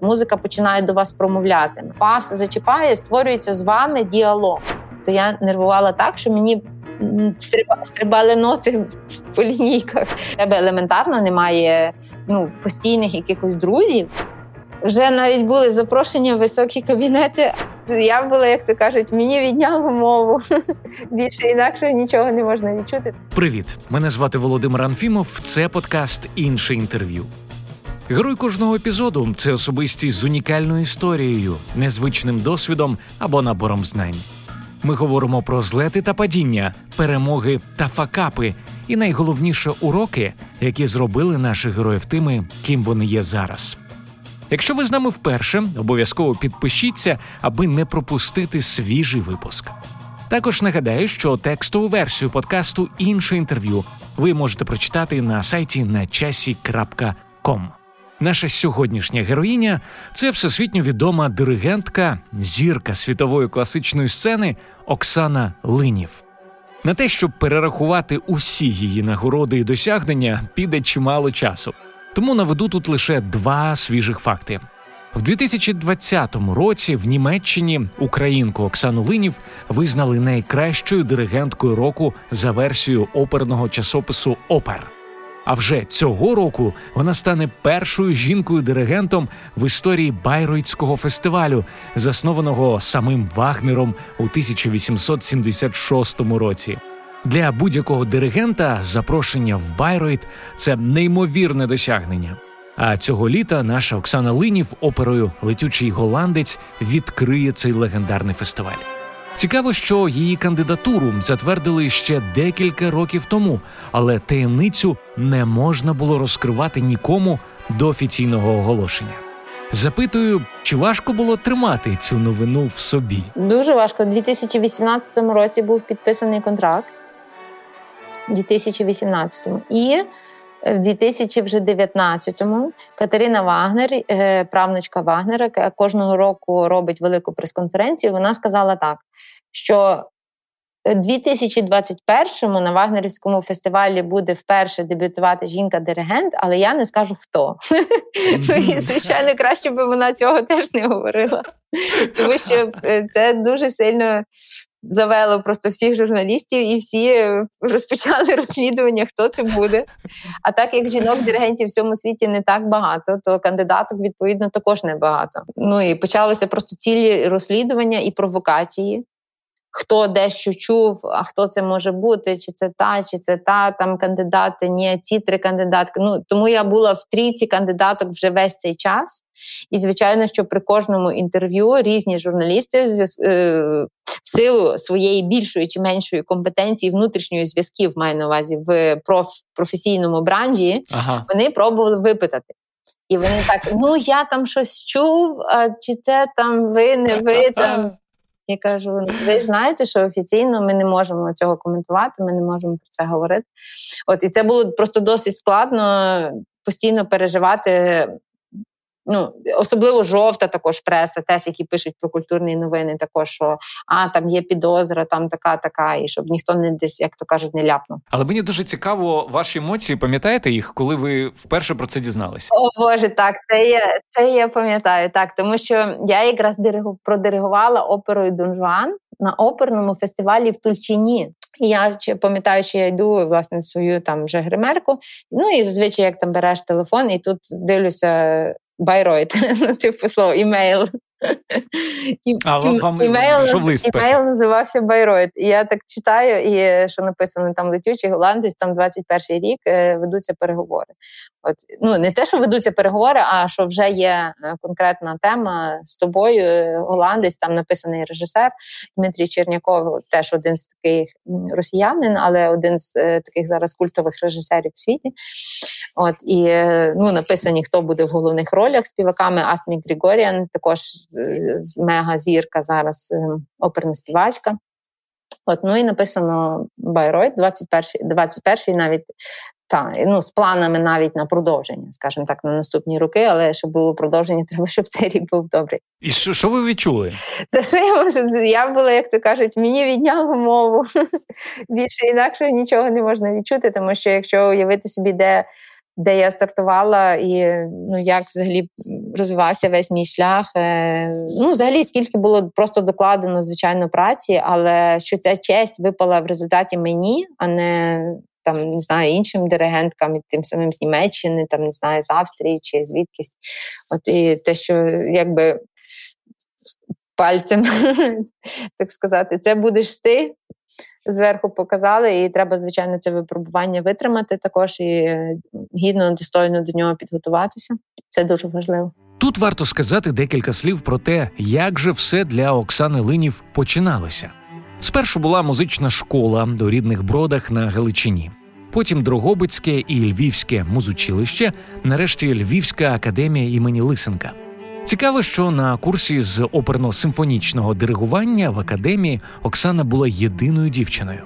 Музика починає до вас промовляти. Вас зачіпає, створюється з вами діалог. То я нервувала так, що мені стрибали ноти по лінійках. Тебе елементарно немає ну, постійних якихось друзів. Вже навіть були запрошення в високі кабінети. Я була, як то кажуть, мені відняло мову. Більше інакше нічого не можна відчути. Привіт, мене звати Володимир Анфімов. Це подкаст інше інтерв'ю. Герой кожного епізоду це особистість з унікальною історією, незвичним досвідом або набором знань. Ми говоримо про злети та падіння, перемоги та факапи, і найголовніше уроки, які зробили наших героїв тими, ким вони є зараз. Якщо ви з нами вперше, обов'язково підпишіться, аби не пропустити свіжий випуск. Також нагадаю, що текстову версію подкасту інше інтерв'ю ви можете прочитати на сайті на часі.ком. Наша сьогоднішня героїня це всесвітньо відома диригентка, зірка світової класичної сцени Оксана Линів. На те, щоб перерахувати усі її нагороди і досягнення, піде чимало часу. Тому наведу тут лише два свіжих факти. В 2020 році в Німеччині українку Оксану Линів визнали найкращою диригенткою року за версією оперного часопису Опер. А вже цього року вона стане першою жінкою-диригентом в історії Байройтського фестивалю, заснованого самим Вагнером у 1876 році. Для будь-якого диригента запрошення в Байройт це неймовірне досягнення. А цього літа наша Оксана Линів оперою Летючий голландець відкриє цей легендарний фестиваль. Цікаво, що її кандидатуру затвердили ще декілька років тому, але таємницю не можна було розкривати нікому до офіційного оголошення. Запитую, чи важко було тримати цю новину в собі? Дуже важко. У 2018 році був підписаний контракт. У 2018-му. і в 2019-му Катерина Вагнер, е, правнучка Вагнера, яка кожного року робить велику прес-конференцію. Вона сказала так, що у 2021-му на Вагнерівському фестивалі буде вперше дебютувати жінка-диригент, але я не скажу хто. Ну і звичайно, краще би вона цього теж не говорила, тому що е, це дуже сильно завело просто всіх журналістів, і всі розпочали розслідування, хто це буде. А так як жінок-диригентів в цьому світі не так багато, то кандидаток відповідно також небагато. Ну і почалося просто цілі розслідування і провокації хто дещо чув, а хто це може бути, чи це та, чи це та там кандидати, ні, ці три кандидатки. Ну тому я була в трійці кандидаток вже весь цей час. І, звичайно, що при кожному інтерв'ю різні журналісти е, в силу своєї більшої чи меншої компетенції внутрішньої зв'язків маю на увазі в проф, професійному бранжі, ага. вони пробували випитати. І вони так: ну я там щось чув, а чи це там ви не ви там. Я кажу: ви ж знаєте, що офіційно ми не можемо цього коментувати, ми не можемо про це говорити. От і це було просто досить складно постійно переживати ну особливо жовта також преса, теж які пишуть про культурні новини, також що а там є підозра, там така, така, і щоб ніхто не десь, як то кажуть, не ляпнув. Але мені дуже цікаво ваші емоції. Пам'ятаєте їх, коли ви вперше про це дізналися? О Боже, так це я це я пам'ятаю так, тому що я якраз диригу продиригувала оперою Дон Жуан на оперному фестивалі в Тульчині. І я пам'ятаю, що я йду власне свою там вже гримерку. Ну і зазвичай як там береш телефон, і тут дивлюся Байройт, ну, типу слово імейл. І, а вам, вам імейл, імейл називався Байройт. І я так читаю, і що написано там летючий голландець, там 21 рік е, ведуться переговори. От ну не те, що ведуться переговори, а що вже є е, конкретна тема з тобою. Е, голландець там написаний режисер Дмитрій Черняков, теж один з таких росіянин, але один з таких зараз культових режисерів в світі. От і ну написані, хто буде в головних ролях співаками. Асмі Григоріан, також мега зірка зараз оперна співачка. От, ну і написано Байройт, 21 21 навіть та, ну, з планами навіть на продовження, скажімо так, на наступні роки, але щоб було продовження, треба, щоб цей рік був добрий. І що що ви відчули? Та що я можу? Я була, як то кажуть, мені відняло мову. Більше інакше нічого не можна відчути, тому що якщо уявити собі, де де я стартувала, і ну як взагалі розвивався весь мій шлях. Е, ну, взагалі, скільки було просто докладено, звичайно, праці, але що ця честь випала в результаті мені, а не там не знаю іншим диригенткам, і тим самим з Німеччини, там не знаю, з Австрії чи звідкись. От і те, що якби пальцем, так сказати, це будеш ти зверху показали, і треба, звичайно, це випробування витримати також і е, гідно, достойно до нього підготуватися. Це дуже важливо. Тут варто сказати декілька слів про те, як же все для Оксани Линів починалося. Спершу була музична школа до рідних бродах на Галичині, потім Дрогобицьке і Львівське музучилище, нарешті Львівська академія імені Лисенка. Цікаво, що на курсі з оперно-симфонічного диригування в академії Оксана була єдиною дівчиною.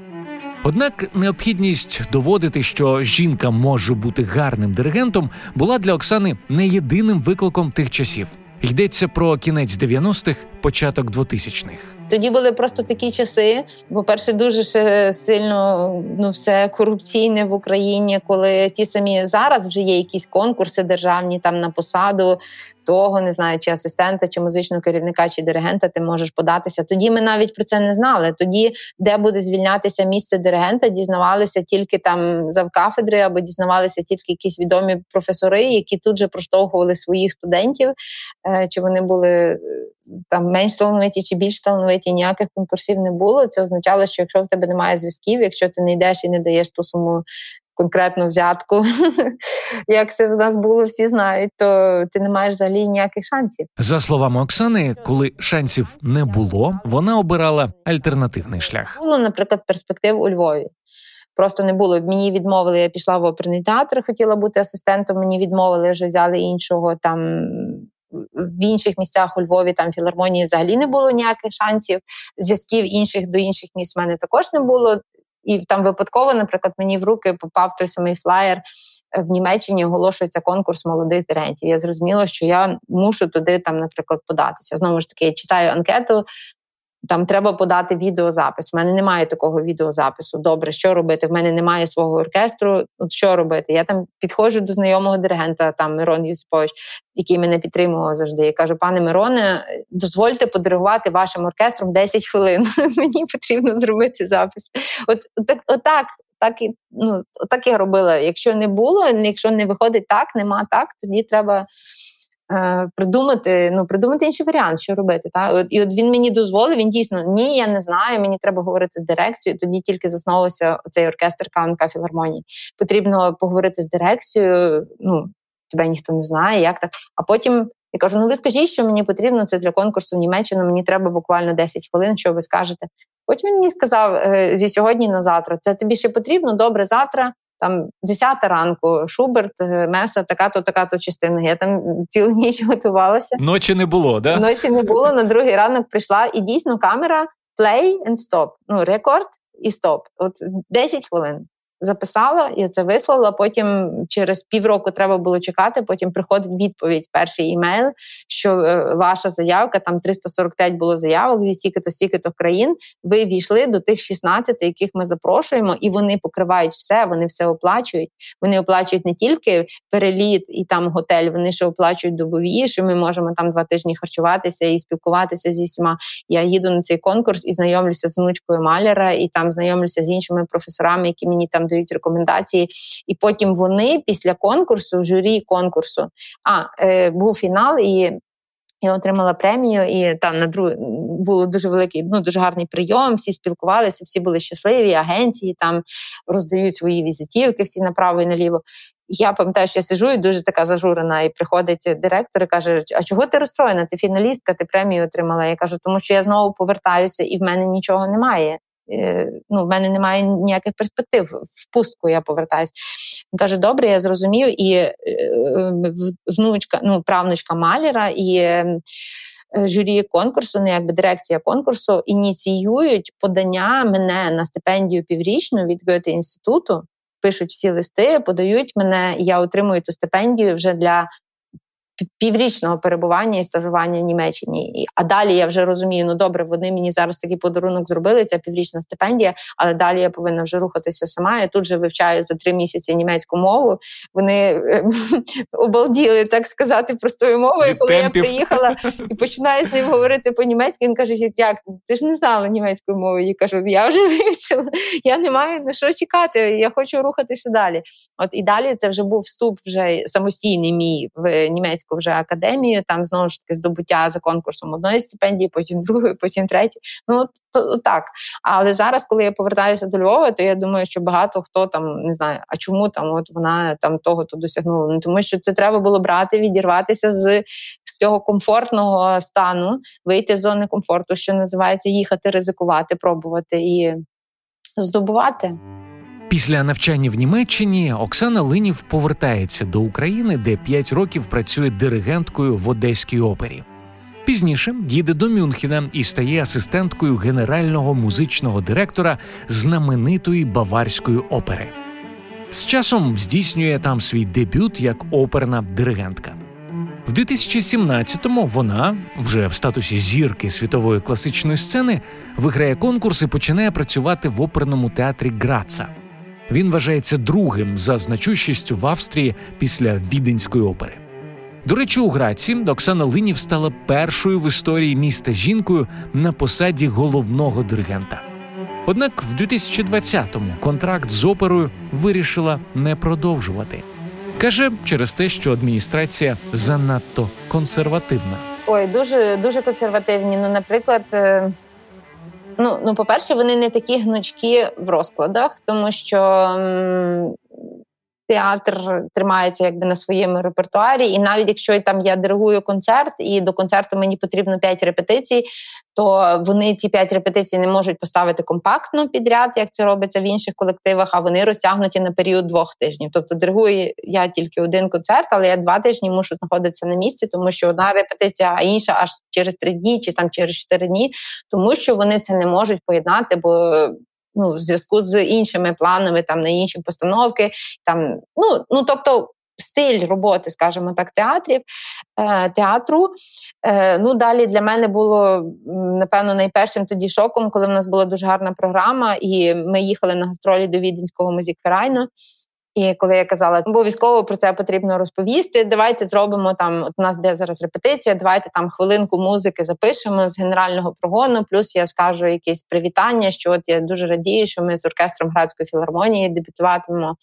Однак необхідність доводити, що жінка може бути гарним диригентом, була для Оксани не єдиним викликом тих часів. Йдеться про кінець 90-х, початок 2000-х. Тоді були просто такі часи. По перше, дуже сильно ну все корупційне в Україні, коли ті самі зараз вже є якісь конкурси державні там на посаду того, не знаю, чи асистента, чи музичного керівника, чи диригента, ти можеш податися. Тоді ми навіть про це не знали. Тоді, де буде звільнятися місце диригента, дізнавалися тільки там завкафедри, або дізнавалися тільки якісь відомі професори, які тут же проштовхували своїх студентів, е, чи вони були е, там менш талановиті чи більш талановиті, ніяких конкурсів не було. Це означало, що якщо в тебе немає зв'язків, якщо ти не йдеш і не даєш ту саму конкретну взятку, як це в нас було, всі знають, то ти не маєш взагалі ніяких шансів. За словами Оксани, коли шансів не було, вона обирала альтернативний шлях. Було, наприклад, перспектив у Львові. Просто не було. Мені відмовили, я пішла в оперний театр, хотіла бути асистентом. Мені відмовили, вже взяли іншого там. В інших місцях у Львові там філармонії взагалі не було ніяких шансів. Зв'язків інших до інших місць в мене також не було. І там випадково, наприклад, мені в руки попав той самий флаєр. Е, в Німеччині оголошується конкурс молодих диригентів. Я зрозуміла, що я мушу туди там, наприклад, податися. Знову ж таки, я читаю анкету, там треба подати відеозапис. У мене немає такого відеозапису. Добре, що робити? В мене немає свого оркестру. От що робити? Я там підходжу до знайомого диригента, там Мирон Юсипович, який мене підтримував завжди. Я кажу, пане Мироне, дозвольте подиригувати вашим оркестром 10 хвилин. Мені потрібно зробити запис. От так, отак. Так і ну так я робила. Якщо не було, якщо не виходить так, нема так, тоді треба придумати, ну придумати інший варіант, що робити. Та і от він мені дозволив. Він дійсно ні, я не знаю. Мені треба говорити з дирекцією. Тоді тільки заснувався цей оркестр КНК філармонії. Потрібно поговорити з дирекцією. Ну тебе ніхто не знає, як так. А потім я кажу: ну ви скажіть, що мені потрібно це для конкурсу в Німеччину. Мені треба буквально 10 хвилин. Що ви скажете? Потім він мені сказав е, зі сьогодні на завтра. Це тобі ще потрібно добре завтра там 10 ранку, Шуберт, е, Меса, така-то, така-то частина. Я там цілу ніч готувалася. Ночі не було, да? Ночі не було. На другий ранок прийшла, і дійсно камера play and stop. Ну, рекорд і стоп. От 10 хвилин записала, я це вислала. Потім через півроку треба було чекати. Потім приходить відповідь, перший імейл, що е, ваша заявка, там 345 було заявок зі стільки-то, стільки-то країн. Ви війшли до тих 16, яких ми запрошуємо, і вони покривають все, вони все оплачують. Вони оплачують не тільки переліт і там готель, вони ще оплачують добові, що ми можемо там два тижні харчуватися і спілкуватися зі всіма. Я їду на цей конкурс і знайомлюся з внучкою Маляра, і там знайомлюся з іншими професорами, які мені там дають рекомендації, і потім вони після конкурсу, журі конкурсу, а е, був фінал і. Я отримала премію, і там на друг було дуже великий, ну дуже гарний прийом. Всі спілкувалися, всі були щасливі. Агенції там роздають свої візитівки, всі направо і наліво. Я пам'ятаю, що я сижу і дуже така зажурена, і приходить директор і каже: А чого ти розстроєна? Ти фіналістка, ти премію отримала? Я кажу, тому що я знову повертаюся, і в мене нічого немає. Е, ну, в мене немає ніяких перспектив. В пустку я повертаюсь. Він каже: Добре, я зрозумів. І е, внучка, ну, правнучка Маліра і. Е, журі конкурсу, не ну, якби дирекція конкурсу, ініціюють подання мене на стипендію піврічну від Гьоте інституту, пишуть всі листи, подають мене, і я отримую ту стипендію вже для піврічного перебування і стажування в Німеччині. А далі я вже розумію, ну добре, вони мені зараз такий подарунок зробили. Ця піврічна стипендія, але далі я повинна вже рухатися сама. Я тут же вивчаю за три місяці німецьку мову. Вони обалділи, так сказати, простою мовою. Коли я приїхала і починаю з ним говорити по-німецьки, він каже: як ти ж не знала німецької мови? Я кажу, я вже вивчила, я не маю на що чекати. Я хочу рухатися далі. От і далі це вже був вступ вже самостійний мій в німецьку вже академію. Там знову ж таки здобуття за конкурсом одної стипендії, потім другої, потім третьої. Ну то так. Але зараз, коли я повертаюся до Львова, то я думаю, що багато хто там не знаю, а чому там от вона там того то досягнула. Ну тому що це треба було брати, відірватися з, з цього комфортного стану, вийти з зони комфорту, що називається їхати, ризикувати, пробувати і здобувати. Після навчання в Німеччині Оксана Линів повертається до України, де 5 років працює диригенткою в Одеській опері. Пізніше їде до Мюнхена і стає асистенткою генерального музичного директора знаменитої баварської опери. З часом здійснює там свій дебют як оперна диригентка. В 2017-му вона, вже в статусі зірки світової класичної сцени, виграє конкурс і починає працювати в оперному театрі Граца. Він вважається другим за значущістю в Австрії після Віденської опери. До речі, у Граці Оксана Линів стала першою в історії міста жінкою на посаді головного диригента. Однак в 2020-му контракт з оперою вирішила не продовжувати. Каже, через те, що адміністрація занадто консервативна. Ой, дуже дуже консервативні. Ну, наприклад, е, ну ну, по-перше, вони не такі гнучкі в розкладах, тому що театр тримається якби на своєму репертуарі, і навіть якщо там я диригую концерт, і до концерту мені потрібно 5 репетицій, то вони ці 5 репетицій не можуть поставити компактно підряд, як це робиться в інших колективах, а вони розтягнуті на період двох тижнів. Тобто диригую я тільки один концерт, але я два тижні мушу знаходитися на місці, тому що одна репетиція, а інша аж через три дні чи там через чотири дні, тому що вони це не можуть поєднати, бо ну, в зв'язку з іншими планами, там на інші постановки. Там, Ну ну тобто стиль роботи, скажімо так, театрів, е, театру. Е, Ну, Далі для мене було напевно найпершим тоді шоком, коли в нас була дуже гарна програма, і ми їхали на гастролі до Віденського музікверайну. І коли я казала, обов'язково про це потрібно розповісти. Давайте зробимо там. От у нас де зараз репетиція. Давайте там хвилинку музики запишемо з генерального прогону. Плюс я скажу якесь привітання. Що от я дуже радію, що ми з оркестром градської філармонії дебютуватимемо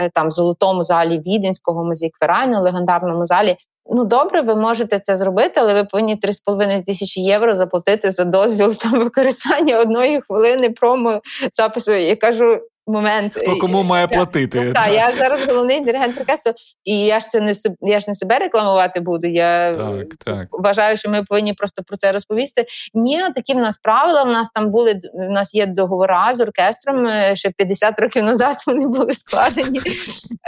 е, там в золотому залі Віденського музикверайну, легендарному залі. Ну добре, ви можете це зробити, але ви повинні 3,5 тисячі євро заплатити за дозвіл там використання одної хвилини промо запису. Я кажу, момент. Хто кому має платити? Ну, так, я зараз головний диригент оркестру, і я ж це не я ж не себе рекламувати буду. Я так, так. вважаю, що ми повинні просто про це розповісти. Ні, такі в нас правила. В нас там були в нас є договора з оркестром. Е, ще 50 років назад вони були складені.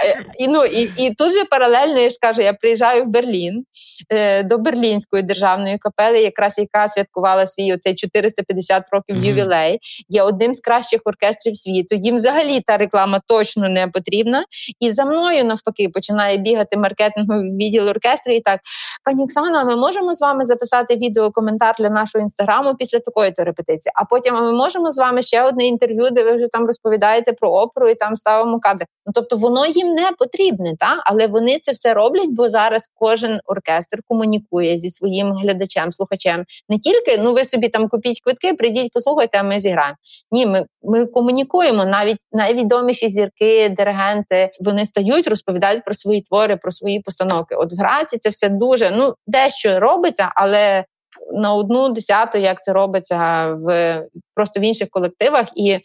Е, і ну і, і тут же паралельно я ж кажу, я приїжджаю в Берлін е, до Берлінської державної капели, якраз яка святкувала свій оцей 450 років mm-hmm. ювілей. Є одним з кращих оркестрів світу. Їм взагалі та реклама точно не потрібна. І за мною навпаки починає бігати маркетинговий відділ оркестру. І так, пані Оксана, ми можемо з вами записати відеокоментар для нашого інстаграму після такої то репетиції. А потім ми можемо з вами ще одне інтерв'ю, де ви вже там розповідаєте про оперу і там ставимо кадри. Ну тобто воно їм не потрібне, та але вони це все роблять, бо зараз кожен оркестр комунікує зі своїм глядачем, слухачем. Не тільки ну ви собі там купіть квитки, прийдіть, послухайте, а ми зіграємо. Ні, ми, ми комунікуємо навіть найвідоміші зірки, диригенти вони стають, розповідають про свої твори, про свої постановки. От в Граці це все дуже ну дещо робиться, але на одну десяту, як це робиться в просто в інших колективах і.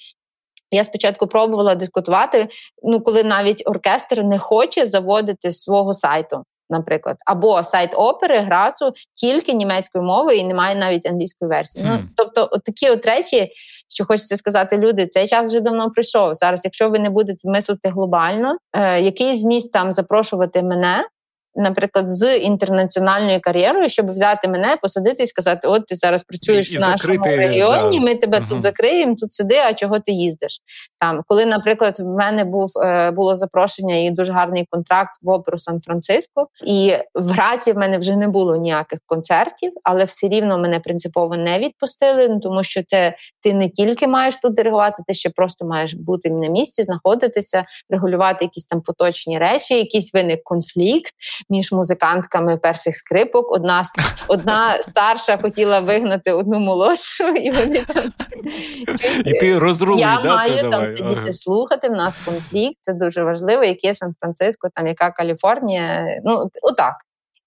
Я спочатку пробувала дискутувати. Ну, коли навіть оркестр не хоче заводити свого сайту наприклад, або сайт опери, грацу тільки німецькою мовою і немає навіть англійської версії. Mm. Ну тобто, от такі от речі, що хочеться сказати, люди, цей час вже давно прийшов. Зараз, якщо ви не будете мислити глобально, е, який зміст там запрошувати мене. Наприклад, з інтернаціональною кар'єрою, щоб взяти мене, посадити і сказати: От ти зараз працюєш і, в нашому закрити, регіоні, да. ми тебе угу. тут закриємо, тут сиди, а чого ти їздиш? Там, коли, наприклад, в мене був е, було запрошення і дуже гарний контракт в оперу Сан-Франциско, і в Граці в мене вже не було ніяких концертів, але все рівно мене принципово не відпустили, ну, тому що це ти не тільки маєш тут диригувати, ти ще просто маєш бути на місці, знаходитися, регулювати якісь там поточні речі, якийсь виник конфлікт між музикантками перших скрипок. Одна одна старша хотіла вигнати одну молодшу, і вони там і ти розрулив, Я да, маю це там давай. сидіти ага. слухати. В нас конфлікт, це дуже важливо. Яке Сан-Франциско, там яка Каліфорнія. Ну отак.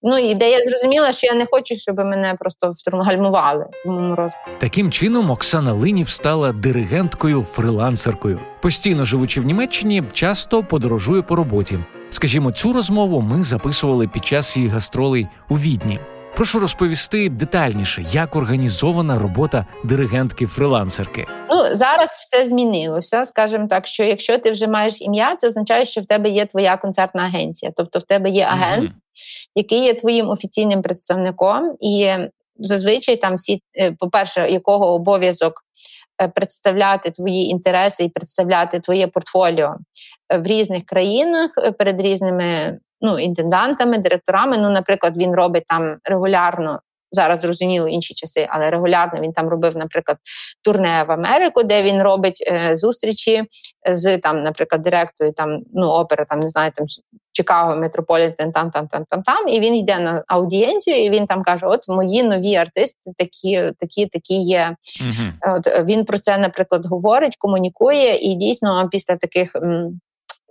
Ну ідея зрозуміла, що я не хочу, щоб мене просто гальмували в моєму розвитку. Таким чином Оксана Линів стала диригенткою, фрилансеркою. Постійно живучи в Німеччині, часто подорожує по роботі. Скажімо, цю розмову ми записували під час її гастролей у відні. Прошу розповісти детальніше, як організована робота диригентки-фрилансерки. Ну зараз все змінилося. Скажімо так, що якщо ти вже маєш ім'я, це означає, що в тебе є твоя концертна агенція, тобто в тебе є агент, mm-hmm. який є твоїм офіційним представником, і зазвичай там всі, е, по перше, якого обов'язок. Е, представляти твої інтереси і представляти твоє портфоліо в різних країнах перед різними ну, інтендантами, директорами. Ну, наприклад, він робить там регулярно. Зараз зрозуміло інші часи, але регулярно він там робив, наприклад, турне в Америку, де він робить е, зустрічі з там, наприклад, директором там ну опера, там не знаю, там Чикаго, Метрополітен, там, там, там, там, там. І він йде на аудієнцію, і він там каже: От мої нові артисти, такі, такі, такі є. uh От він про це, наприклад, говорить, комунікує, і дійсно після таких. М-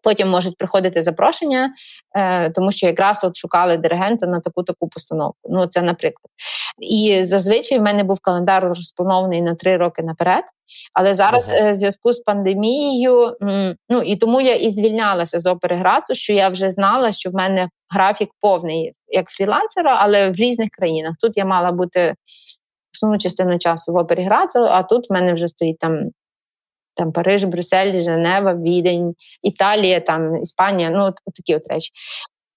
Потім можуть приходити запрошення, е, тому що якраз от шукали диригента на таку таку постановку. Ну, це наприклад. І зазвичай в мене був календар розпланований на три роки наперед. Але зараз ага. Е, в зв'язку з пандемією, ну і тому я і звільнялася з опери Грацу, що я вже знала, що в мене графік повний як фрілансера, але в різних країнах. Тут я мала бути основну частину часу в опері Грацу, а тут в мене вже стоїть там там Париж, Брюссель, Женева, Відень, Італія, там Іспанія, ну от, такі от речі.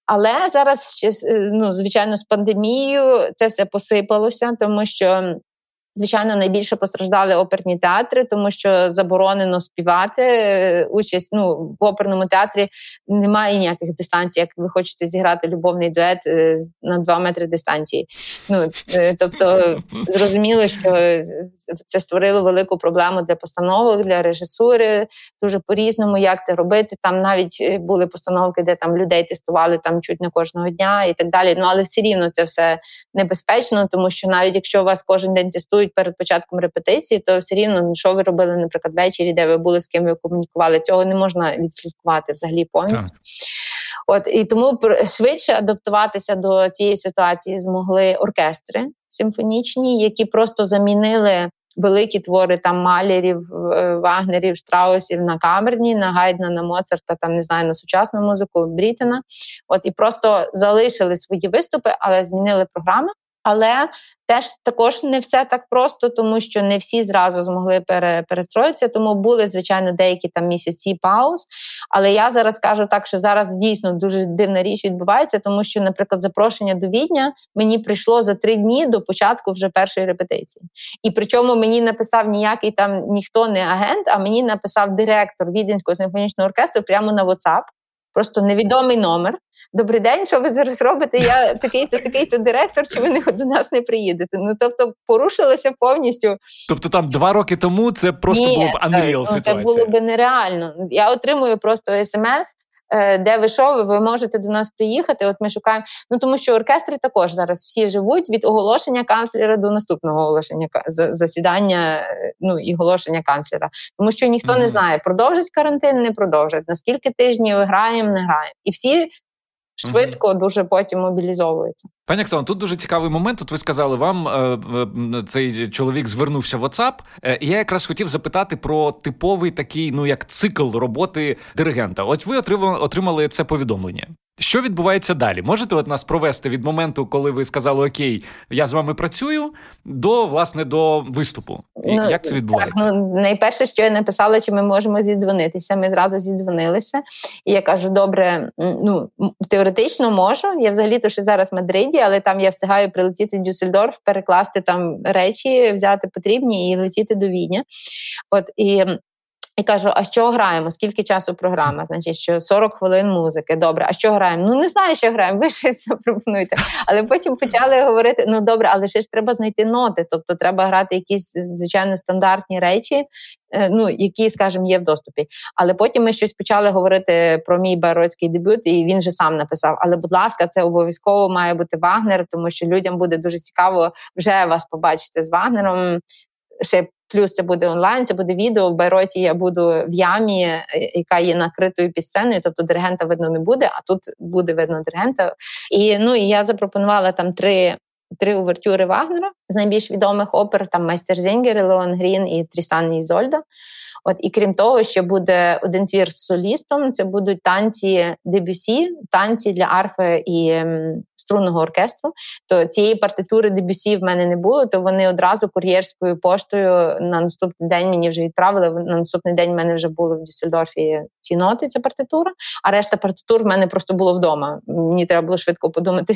Але зараз ще ну, звичайно з пандемією це все посипалося, тому що Звичайно, найбільше постраждали оперні театри, тому що заборонено співати. Е, участь ну в оперному театрі немає ніяких дистанцій. Як ви хочете зіграти любовний дует е, на два метри дистанції. Ну е, тобто зрозуміло, що це створило велику проблему для постановок, для режисури. Дуже по різному, як це робити. Там навіть були постановки, де там людей тестували там чуть не кожного дня і так далі. Ну але все рівно це все небезпечно, тому що навіть якщо вас кожен день тестують працюють перед початком репетиції, то все рівно ну, що ви робили, наприклад, ввечері, де ви були з ким ви комунікували, цього не можна відслідкувати взагалі повністю. Так. От і тому швидше адаптуватися до цієї ситуації змогли оркестри симфонічні, які просто замінили. Великі твори там малярів, е, вагнерів, штраусів на камерні, на Гайдна, на Моцарта, там не знаю, на сучасну музику Брітена. От і просто залишили свої виступи, але змінили програми. Але теж також не все так просто, тому що не всі зразу змогли перестроїтися. Тому були, звичайно, деякі там місяці пауз. Але я зараз кажу так, що зараз дійсно дуже дивна річ відбувається, тому що, наприклад, запрошення до відня мені прийшло за три дні до початку вже першої репетиції. І причому мені написав ніякий там ніхто не агент, а мені написав директор Віденського симфонічного оркестру прямо на WhatsApp. Просто невідомий номер. Добрий день, що ви зараз робите? Я такий-то, такий-то директор, чи ви до нас не приїдете? Ну тобто порушилося повністю. Тобто, там два роки тому це просто Ні, було б unreal ситуація. Це було б нереально. Я отримую просто смс. Е, де ви що, ви можете до нас приїхати? От ми шукаємо. Ну тому що оркестри також зараз всі живуть від оголошення канцлера до наступного оголошення засідання ну і оголошення канцлера, тому що ніхто mm-hmm. не знає, продовжить карантин, не продовжить. Наскільки тижнів граємо, не граємо, і всі швидко угу. дуже потім мобілізовуються. Пані Оксано, тут дуже цікавий момент. Тут ви сказали, вам е, е, цей чоловік звернувся в WhatsApp. Е, і Я якраз хотів запитати про типовий такий, ну як цикл роботи диригента. От ви отримали, отримали це повідомлення. Що відбувається далі? Можете от нас провести від моменту, коли ви сказали Окей, я з вами працюю, до власне до виступу? Ну, Як це відбувається? Так, ну найперше, що я написала, чи ми можемо зідзвонитися. Ми зразу зідзвонилися, і я кажу: добре, ну теоретично можу. Я взагалі то ще зараз в Мадриді, але там я встигаю прилетіти в Дюссельдорф, перекласти там речі, взяти потрібні і летіти до Відня. От і і кажу: а що граємо? Скільки часу програма? Значить, що 40 хвилин музики. Добре, а що граємо? Ну не знаю, що граємо. Ви щось запропонуйте. Але потім почали говорити: ну добре, але ще ж треба знайти ноти. Тобто треба грати якісь звичайно стандартні речі, е, ну які, скажімо, є в доступі. Але потім ми щось почали говорити про мій байройський дебют, і він же сам написав: Але, будь ласка, це обов'язково має бути Вагнер, тому що людям буде дуже цікаво вже вас побачити з Вагнером. Ще Плюс це буде онлайн, це буде відео. В Байроті я буду в ямі, е, яка є накритою під сценою, тобто диригента видно не буде, а тут буде видно диригента. І ну і я запропонувала там три. Три увертюри Вагнера з найбільш відомих опер: там Майстерзінгер, Лоенгрін і Трістан Ізольда. От і крім того, що буде один твір з солістом, це будуть танці Дебюсі, танці для арфи і струнного оркестру. То цієї партитури Дебюсі в мене не було, то вони одразу кур'єрською поштою на наступний день мені вже відправили. На наступний день в мене вже було в Дюссельдорфі ці ноти, ця партитура. А решта партитур в мене просто було вдома. Мені треба було швидко подумати,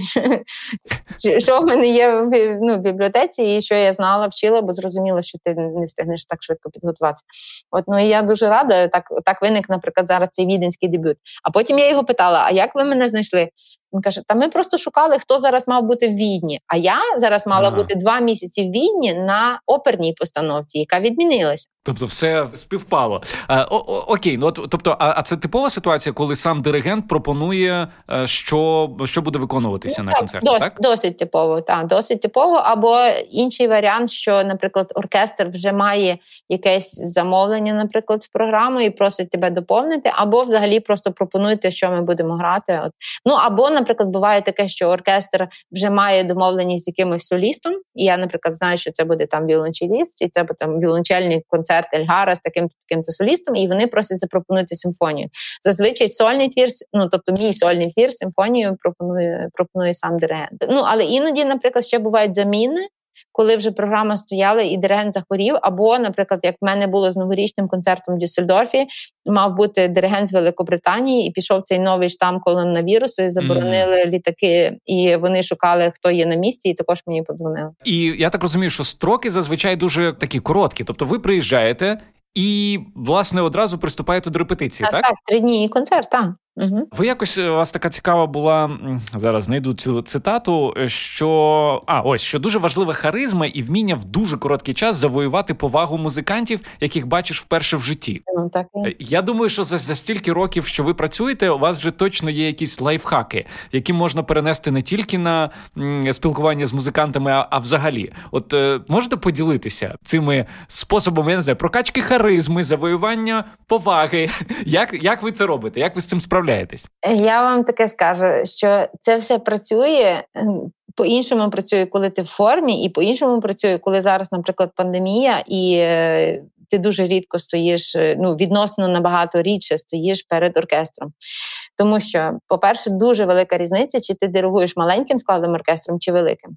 що в мене є в ну, бібліотеці, і що я знала, вчила, бо зрозуміла, що ти не встигнеш так швидко підготуватися. От ну і я дуже рада. Так так виник, наприклад, зараз цей віденський дебют. А потім я його питала: а як ви мене знайшли? Він каже: Та ми просто шукали, хто зараз мав бути в Відні. А я зараз мала ага. бути два місяці в Відні на оперній постановці, яка відмінилася. Тобто, все співпало. А, о, о, окей, ну тобто, а, а це типова ситуація, коли сам диригент пропонує, е, що що буде виконуватися ну, на так, концерті? Досить, так? досить типово, так, досить типово. Або інший варіант, що, наприклад, оркестр вже має якесь замовлення, наприклад, в програму і просить тебе доповнити, або взагалі просто пропонуйте, що ми будемо грати. От ну або, наприклад, буває таке, що оркестр вже має домовленість з якимось солістом. І я, наприклад, знаю, що це буде там віолончеліст, чи це буде там віолончельний концерт Ельгара з таким таким-то солістом, і вони просять запропонувати симфонію. Зазвичай сольний твір, ну тобто мій сольний твір, симфонію пропонує пропонує сам диригент. Ну але іноді, наприклад, ще бувають заміни коли вже програма стояла і диригент захворів. Або, наприклад, як в мене було з новорічним концертом в Дюссельдорфі, мав бути диригент з Великобританії, і пішов цей новий штам коронавірусу, і заборонили mm. літаки, і вони шукали, хто є на місці, і також мені подзвонили. І я так розумію, що строки зазвичай дуже такі короткі. Тобто, ви приїжджаєте. І власне одразу приступаєте до репетиції, так? Так, так, три дні концерт, так. Угу. Ви якось у вас така цікава була зараз. Знайду цю цитату. Що а ось що дуже важлива харизма і вміння в дуже короткий час завоювати повагу музикантів, яких бачиш вперше в житті. Ну так е, я думаю, що за, за стільки років, що ви працюєте, у вас вже точно є якісь лайфхаки, які можна перенести не тільки на м, спілкування з музикантами, а, а взагалі. От е, можете поділитися цими способами я не знаю, прокачки харизми, завоювання поваги. Як, Як ви це робите? Як ви з цим справляєтесь? Справляєтесь? Я вам таке скажу, що це все працює. По-іншому працює, коли ти в формі, і по-іншому працює, коли зараз, наприклад, пандемія, і е, ти дуже рідко стоїш, е, ну відносно набагато рідше стоїш перед оркестром. Тому що, по-перше, дуже велика різниця, чи ти диригуєш маленьким складом оркестром, чи великим.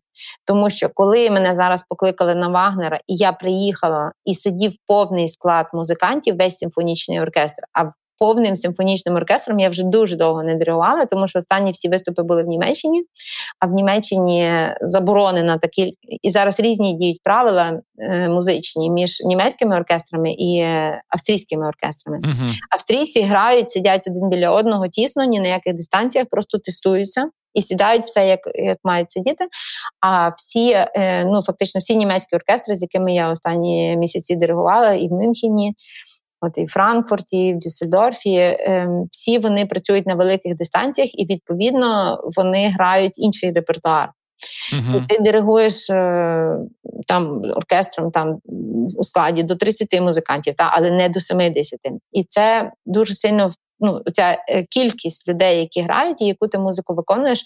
Тому що, коли мене зараз покликали на Вагнера, і я приїхала і сидів повний склад музикантів, весь симфонічний оркестр. А в повним симфонічним оркестром я вже дуже довго не диригувала, тому що останні всі виступи були в Німеччині, а в Німеччині заборонена такі і зараз різні діють правила е, музичні між німецькими оркестрами і австрійськими оркестрами. Uh-huh. Австрійці грають, сидять один біля одного тісно, ні на яких дистанціях, просто тестуються. І сідають все, як як мають сидіти. А всі, е, ну фактично, всі німецькі оркестри, з якими я останні місяці диригувала, і в Мюнхені, От і в Франкфурті, і в Дюссельдорфі, ем, всі вони працюють на великих дистанціях, і відповідно вони грають інший репертуар. Uh-huh. І ти диригуєш е, там оркестром там у складі до 30 музикантів, та, але не до 70. І це дуже сильно ну, ця е, кількість людей, які грають, і яку ти музику виконуєш,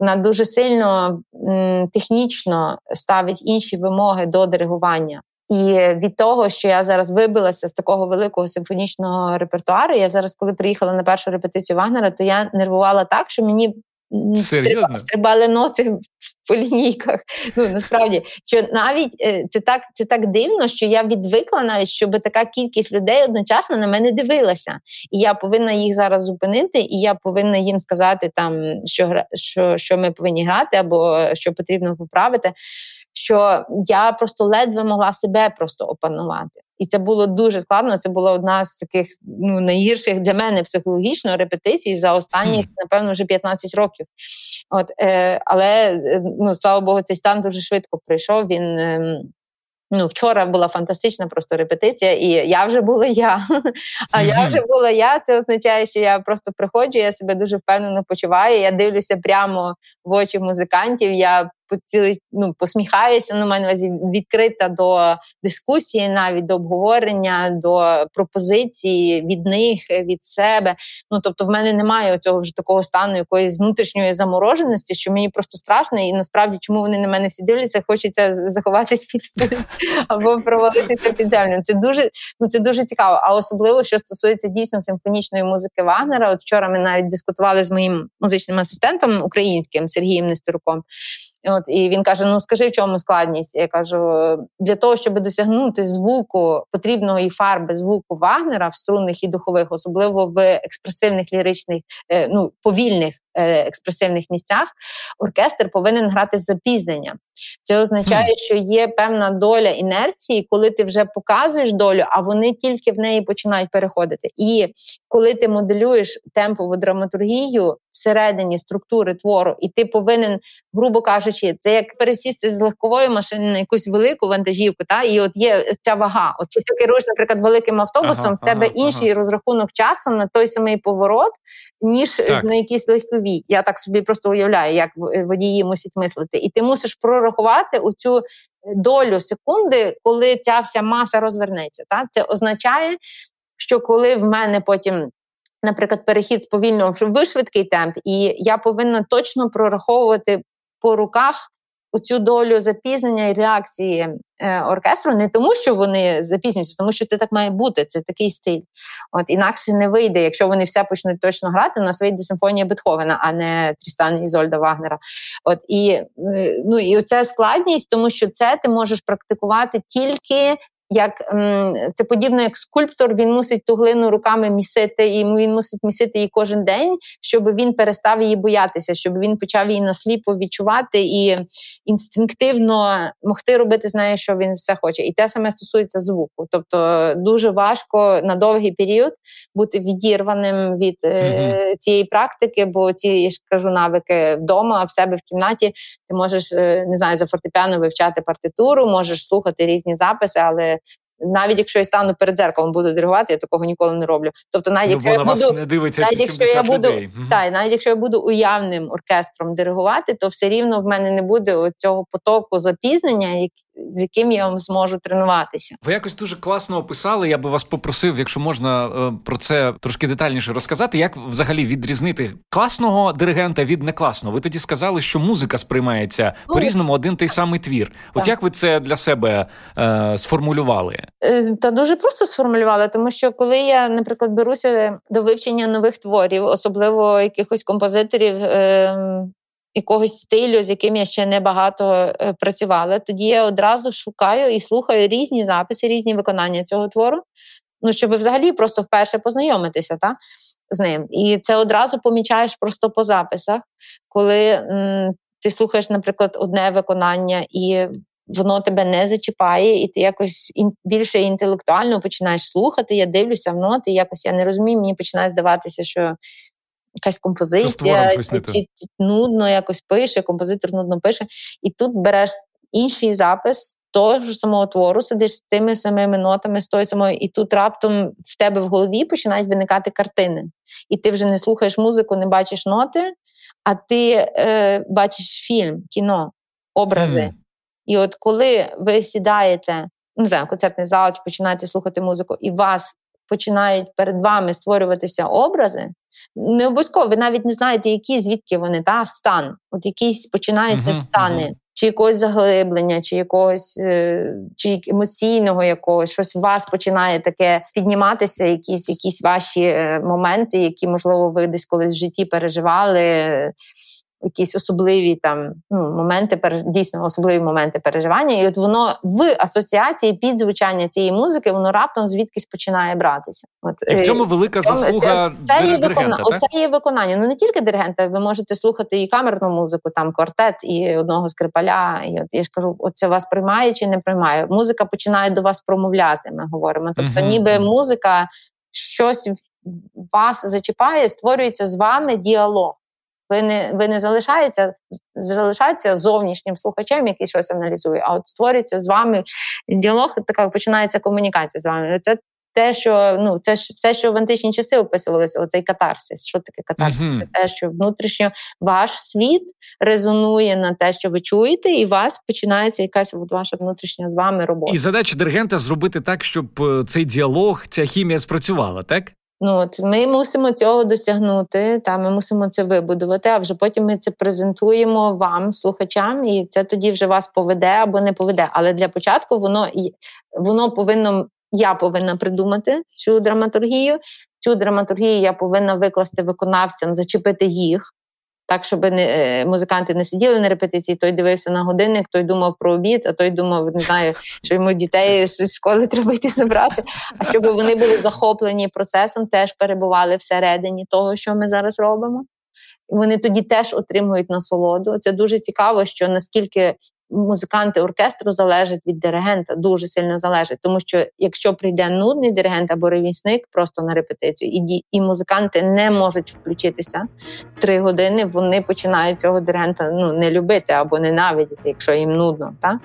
вона дуже сильно м, технічно ставить інші вимоги до диригування. І від того, що я зараз вибилася з такого великого симфонічного репертуару, я зараз, коли приїхала на першу репетицію Вагнера, то я нервувала так, що мені Серйозно? стрибали ноти по лінійках. Ну насправді, що навіть е, це так це так дивно, що я відвикла навіть, щоб така кількість людей одночасно на мене дивилася. І я повинна їх зараз зупинити, і я повинна їм сказати, там що що, що ми повинні грати, або що потрібно поправити. Що я просто ледве могла себе просто опанувати. І це було дуже складно. Це була одна з таких ну найгірших для мене психологічно репетицій за останні, напевно, вже 15 років. От, е, Але е, ну слава Богу, цей стан дуже швидко прийшов. Він е, Ну, вчора була фантастична просто репетиція, і я вже була я. А я вже була я. Це означає, що я просто приходжу, я себе дуже впевнено почуваю. Я дивлюся прямо в очі музикантів. Я ну, посміхаюся, ну, маю увазі відкрита до дискусії, навіть до обговорення, до пропозиції від них, від себе. Ну тобто, в мене немає цього вже такого стану якоїсь внутрішньої замороженості, що мені просто страшно, і насправді, чому вони на мене всі дивляться, хочеться заховатись під або провалитися під землю. Це дуже ну це дуже цікаво. А особливо, що стосується дійсно симфонічної музики Вагнера. От вчора ми навіть дискутували з моїм музичним асистентом українським Сергієм Нестеруком. От І він каже: Ну скажи, в чому складність? Я кажу: для того, щоб досягнути звуку потрібної фарби звуку Вагнера в струнних і духових, особливо в експресивних ліричних, е, ну повільних експресивних місцях, оркестр повинен грати з запізненням. Це означає, що є певна доля інерції, коли ти вже показуєш долю, а вони тільки в неї починають переходити. І коли ти моделюєш темпову драматургію всередині структури твору, і ти повинен, грубо кажучи, це як пересісти з легкової машини на якусь велику вантажівку, та і от є ця вага. От чи ти керуєш, наприклад, великим автобусом, ага, в тебе ага, інший ага. розрахунок часу на той самий поворот, ніж так. на якійсь легковій. Я так собі просто уявляю, як водії мусять мислити, і ти мусиш прорахувати оцю долю секунди, коли ця вся маса розвернеться. Та це означає, що коли в мене потім наприклад, перехід з повільного в швидкий темп, і я повинна точно прораховувати по руках оцю долю запізнення і реакції е, оркестру, не тому, що вони запізнюються, тому що це так має бути, це такий стиль. От інакше не вийде, якщо вони все почнуть точно грати, у нас вийде симфонія Бетховена, а не Трістан і Зольда Вагнера. От і е, ну і оця складність, тому що це ти можеш практикувати тільки як це подібно, як скульптор, він мусить ту глину руками місити, і він мусить місити її кожен день, щоб він перестав її боятися, щоб він почав її насліпо відчувати і інстинктивно могти робити з нею, що він все хоче. І те саме стосується звуку. Тобто дуже важко на довгий період бути відірваним від mm цієї практики, бо ці я ж кажу навики вдома, в себе в кімнаті. Ти можеш е, не знаю за фортепіано вивчати партитуру, можеш слухати різні записи, але навіть якщо я стану перед дзеркалом, буду диригувати, я такого ніколи не роблю. Тобто, навіть ну, якщо я буду не дивиться навіть якщо я буду людей. та, навіть якщо я буду уявним оркестром диригувати, то все рівно в мене не буде цього потоку запізнення, з яким я вам зможу тренуватися. Ви якось дуже класно описали. Я би вас попросив, якщо можна е, про це трошки детальніше розказати, як взагалі відрізнити класного диригента від некласного. Ви тоді сказали, що музика сприймається ну, по різному один той самий твір. Так. От як ви це для себе е, сформулювали? Е, та дуже просто сформулювала, тому що коли я, наприклад, беруся до вивчення нових творів, особливо якихось композиторів. Е, Якогось стилю, з яким я ще не багато е, працювала, тоді я одразу шукаю і слухаю різні записи, різні виконання цього твору. Ну, щоб взагалі просто вперше познайомитися та, з ним. І це одразу помічаєш просто по записах, коли м, ти слухаєш, наприклад, одне виконання, і воно тебе не зачіпає, і ти якось ін, більше інтелектуально починаєш слухати. Я дивлюся в ноти, якось я не розумію, мені починає здаватися, що якась композиція чи, чи, чи нудно якось пише, композитор нудно пише. І тут береш інший запис. Того ж самого твору сидиш з тими самими нотами, з тою самою, і тут раптом в тебе в голові починають виникати картини. І ти вже не слухаєш музику, не бачиш ноти, а ти е, бачиш фільм, кіно, образи. Mm. І от коли ви сідаєте, не знаю, концертний зал, чи починаєте слухати музику, і вас починають перед вами створюватися образи, не обов'язково, ви навіть не знаєте, які звідки вони, та стан. От якісь починаються uh-huh, стани. Uh-huh. чи якогось заглиблення, чи якогось е, чи емоційного якогось щось у вас починає таке підніматися, якісь якісь ваші е, моменти, які, можливо, ви десь колись в житті переживали якісь особливі там ну, моменти, дійсно особливі моменти переживання, і от воно в асоціації під звучання цієї музики, воно раптом звідкись починає братися. От і в е, цьому велика цьому, заслуга це, це є виконання. Оце є виконання. Ну не тільки диригента, ви можете слухати і камерну музику, там квартет, і одного скрипаля. І от я ж кажу, оце вас приймає чи не приймає. Музика починає до вас промовляти. Ми говоримо. Тобто, uh ніби музика щось вас зачіпає, створюється з вами діалог. Ви не ви не залишаєтеся залишається зовнішнім слухачем, який щось аналізує, а от створюється з вами діалог, така починається комунікація з вами. Це те, що ну це все, що в античні часи описувалося, оцей катарсис. Що таке катарсис? Uh-huh. Це те, що внутрішньо ваш світ резонує на те, що ви чуєте, і у вас починається якась от ваша внутрішня з вами робота. І задача диригента зробити так, щоб е, цей діалог, ця хімія спрацювала, так. Ну от ми мусимо цього досягнути, та ми мусимо це вибудувати. А вже потім ми це презентуємо вам, слухачам, і це тоді вже вас поведе або не поведе. Але для початку воно воно повинно. Я повинна придумати цю драматургію. Цю драматургію я повинна викласти виконавцям, зачепити їх так, щоб не е, музиканти не сиділи на репетиції, той дивився на годинник, той думав про обід, а той думав, не знаю, що йому дітей з школи треба йти забрати. А щоб вони були захоплені процесом, теж перебували всередині того, що ми зараз робимо. Вони тоді теж отримують насолоду. Це дуже цікаво, що наскільки музиканти оркестру залежать від диригента, дуже сильно залежать. Тому що якщо прийде нудний диригент або ревісник просто на репетицію, і і музиканти не можуть включитися три години, вони починають цього диригента ну не любити або ненавидіти, якщо їм нудно. Так?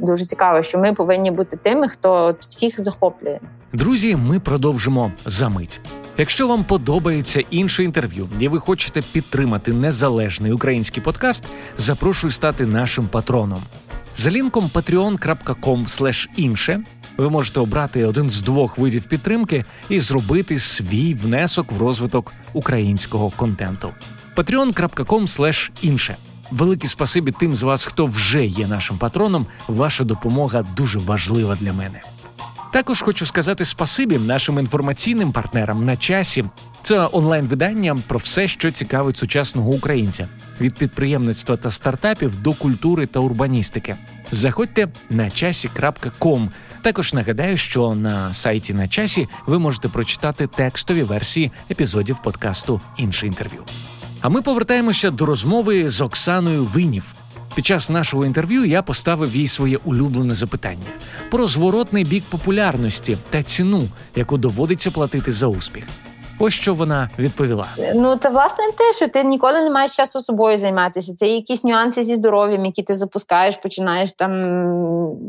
Дуже цікаво, що ми повинні бути тими, хто всіх захоплює. Друзі, ми продовжимо за мить. Якщо вам подобається інше інтерв'ю, і ви хочете підтримати незалежний український подкаст, запрошую стати нашим патроном. За лінком patreon.com інше ви можете обрати один з двох видів підтримки і зробити свій внесок в розвиток українського контенту. patreon.com інше Велике спасибі тим з вас, хто вже є нашим патроном. Ваша допомога дуже важлива для мене. Також хочу сказати спасибі нашим інформаційним партнерам на часі. Це онлайн-видання про все, що цікавить сучасного українця від підприємництва та стартапів до культури та урбаністики. Заходьте на часі.ком. Також нагадаю, що на сайті на часі ви можете прочитати текстові версії епізодів подкасту інше інтерв'ю. А ми повертаємося до розмови з Оксаною Винів. Під час нашого інтерв'ю я поставив їй своє улюблене запитання про зворотний бік популярності та ціну, яку доводиться платити за успіх. Ось що вона відповіла. Ну це власне те, що ти ніколи не маєш часу собою займатися. Це якісь нюанси зі здоров'ям, які ти запускаєш, починаєш там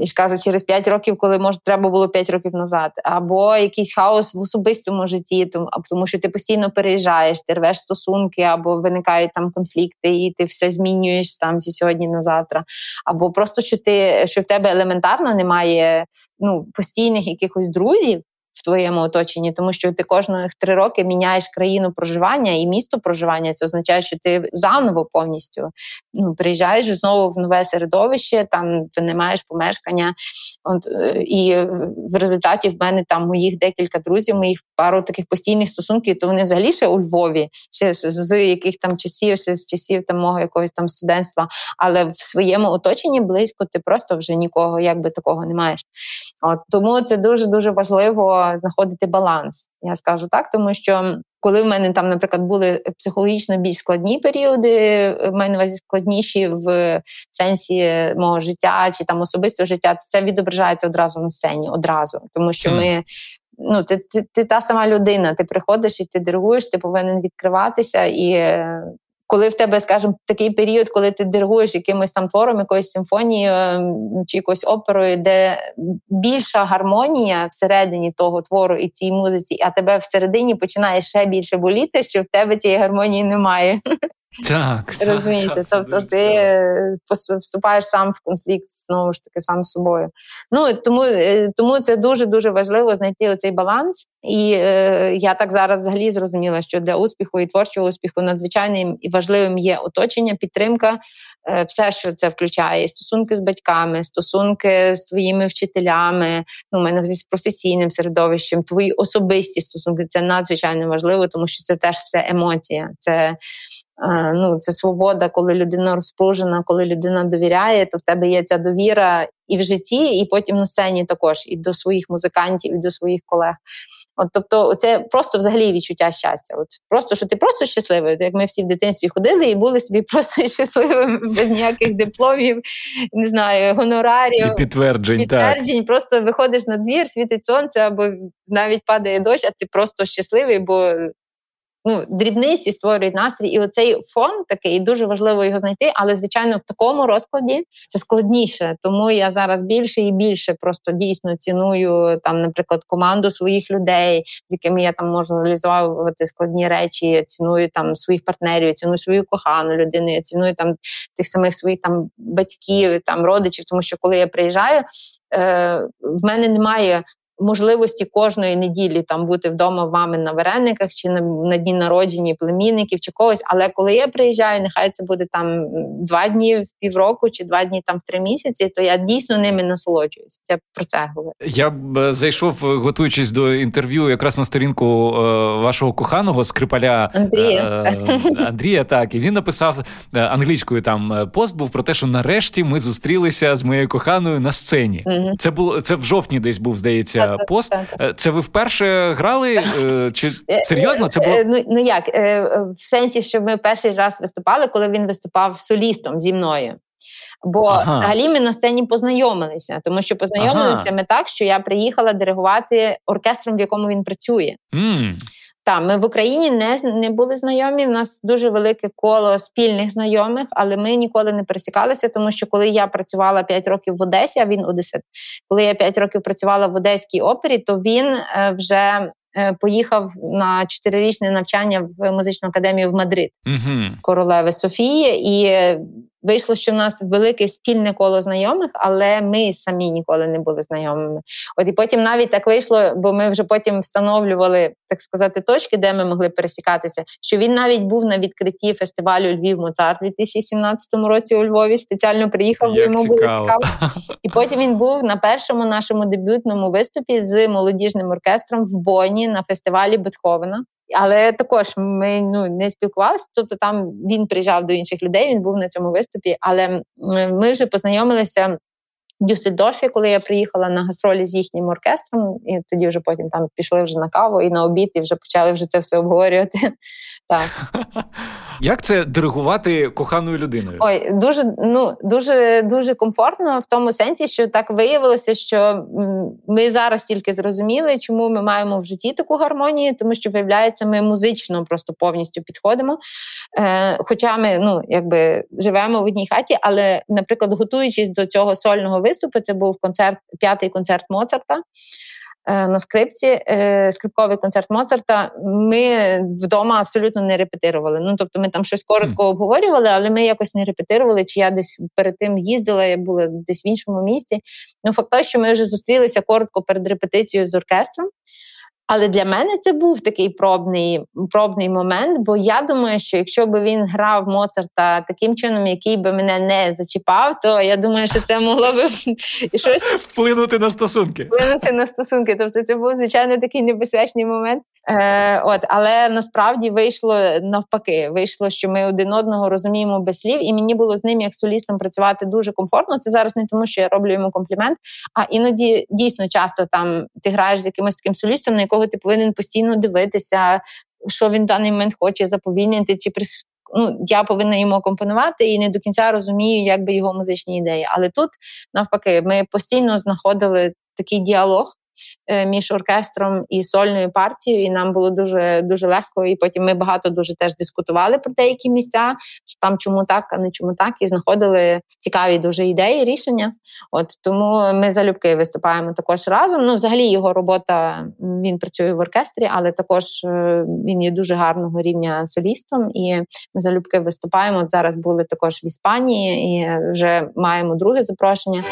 і ж кажу, через 5 років, коли може треба було 5 років назад, або якийсь хаос в особистому житті, тому тому що ти постійно переїжджаєш, ти рвеш стосунки, або виникають там конфлікти, і ти все змінюєш там зі сьогодні на завтра. Або просто що ти що в тебе елементарно немає ну постійних якихось друзів твоєму оточенні, тому що ти кожних три роки міняєш країну проживання і місто проживання. Це означає, що ти заново повністю ну, приїжджаєш знову в нове середовище, там ти не маєш помешкання. От, е, І в результаті в мене там моїх декілька друзів, моїх пару таких постійних стосунків, то вони взагалі ще у Львові, ще з яких там часів, ще з часів там мого якогось там студентства, але в своєму оточенні близько ти просто вже нікого якби такого не маєш. От Тому це дуже дуже важливо знаходити баланс. Я скажу так, тому що. Коли в мене там, наприклад, були психологічно більш складні періоди, в мене увазі складніші в сенсі мого життя чи там особистого життя, то це відображається одразу на сцені, одразу, тому що ми. Ну, ти, ти ти, та сама людина, ти приходиш і ти диригуєш, ти повинен відкриватися і коли в тебе, скажімо, такий період, коли ти диригуєш якимось там твором, якоюсь симфонією ем, чи якоюсь оперою, де більша гармонія всередині того твору і цій музиці, а тебе всередині починає ще більше боліти, що в тебе цієї гармонії немає. Так, розумієте, так, тобто ти так. вступаєш сам в конфлікт знову ж таки сам з собою. Ну тому е, тому це дуже дуже важливо знайти оцей баланс. І е, я так зараз взагалі зрозуміла, що для успіху і творчого успіху надзвичайним і важливим є оточення, підтримка, е, все, що це включає: стосунки з батьками, стосунки з твоїми вчителями, ну, мене з професійним середовищем, твої особисті стосунки це надзвичайно важливо, тому що це теж все емоція. Це ну, це свобода, коли людина розпружена, коли людина довіряє, то в тебе є ця довіра і в житті, і потім на сцені також, і до своїх музикантів, і до своїх колег. От, Тобто, це просто взагалі відчуття щастя. От Просто що ти просто щасливий, як ми всі в дитинстві ходили і були собі просто щасливими без ніяких дипломів, не знаю, гонорарів, і підтверджень. підтверджень. Так. Просто виходиш на двір, світить сонце, або навіть падає дощ, а ти просто щасливий, бо ну, дрібниці створюють настрій, і оцей фон такий дуже важливо його знайти. Але звичайно, в такому розкладі це складніше. Тому я зараз більше і більше просто дійсно ціную там, наприклад, команду своїх людей, з якими я там можу реалізовувати складні речі. Я ціную там своїх партнерів, я ціную свою кохану людину. Я ціную там тих самих своїх там батьків, там родичів. Тому що коли я приїжджаю, е, в мене немає можливості кожної неділі там бути вдома в мами на варениках чи на, на дні народження племінників чи когось. Але коли я приїжджаю, нехай це буде там два дні в півроку чи два дні там в три місяці, то я дійсно ними насолоджуюся. Я про це говорю. Я б е, зайшов, е, готуючись до інтерв'ю, якраз на сторінку е, вашого коханого скрипаля Андрія. Андрія. Так і він написав англійською. Там пост був про те, що нарешті ми зустрілися з моєю коханою на сцені. Це було це в жовтні, десь був здається пост. Е, це ви вперше грали? Е, чи е, серйозно це було? Ну ну як в сенсі, що ми перший раз виступали, коли він виступав солістом зі мною. Бо ага. взагалі ми на сцені познайомилися, тому що познайомилися ага. ми так, що я приїхала диригувати оркестром, в якому він працює. Mm. Так, ми в Україні не не були знайомі. У нас дуже велике коло спільних знайомих, але ми ніколи не пересікалися, тому що коли я працювала 5 років в Одесі, а він Одесит, коли я 5 років працювала в Одеській опері, то він е, вже е, поїхав на чотирирічне навчання в музичну академію в Мадрид угу. королеви Софії і. Вийшло, що в нас велике спільне коло знайомих, але ми самі ніколи не були знайомими. От і потім навіть так вийшло, бо ми вже потім встановлювали, так сказати, точки, де ми могли пересікатися. Що він навіть був на відкритті фестивалю Львів Моцарт у 2017 році у Львові. Спеціально приїхав, бо йому було цікаво. І потім він був на першому нашому дебютному виступі з молодіжним оркестром в Боні на фестивалі Бетховена. Але також ми ну не спілкувалися. Тобто там він приїжджав до інших людей, він був на цьому виступі. Але ми вже познайомилися в Дюссельдорфі, коли я приїхала на гастролі з їхнім оркестром, і тоді вже потім там пішли вже на каву і на обід, і вже почали вже це все обговорювати. Так. Як це диригувати коханою людиною? Ой, дуже ну дуже дуже комфортно в тому сенсі, що так виявилося, що ми зараз тільки зрозуміли, чому ми маємо в житті таку гармонію, тому що виявляється, ми музично просто повністю підходимо. Е, Хоча ми ну якби живемо в одній хаті, але, наприклад, готуючись до цього сольного виступу, це був концерт, п'ятий концерт Моцарта. Е, на скрипці, е, скрипковий концерт Моцарта. Ми вдома абсолютно не репетирували. Ну тобто, ми там щось коротко mm. обговорювали, але ми якось не репетирували. Чи я десь перед тим їздила, я була десь в іншому місті. Ну, факт що ми вже зустрілися коротко перед репетицією з оркестром. Але для мене це був такий пробний пробний момент, бо я думаю, що якщо б він грав Моцарта таким чином, який би мене не зачіпав, то я думаю, що це могло би щось вплинути на стосунки. Вплинути на стосунки. Тобто, це був звичайно такий небезпечний момент. Е, От, але насправді вийшло навпаки. Вийшло, що ми один одного розуміємо без слів, і мені було з ним як солістом працювати дуже комфортно. Це зараз не тому, що я роблю йому комплімент, а іноді дійсно часто там ти граєш з якимось таким солістом, на якого ти повинен постійно дивитися, що він в даний момент хоче заповільнити чи прис... Ну, я повинна йому компонувати і не до кінця розумію, як би його музичні ідеї. Але тут навпаки, ми постійно знаходили такий діалог. Е, між оркестром і сольною партією, і нам було дуже дуже легко. І потім ми багато дуже теж дискутували про деякі місця, що там чому так, а не чому так, і знаходили цікаві дуже ідеї, рішення. От тому ми залюбки виступаємо також разом. Ну, взагалі, його робота він працює в оркестрі, але також е, він є дуже гарного рівня солістом. І ми залюбки виступаємо. От зараз були також в Іспанії і вже маємо друге запрошення.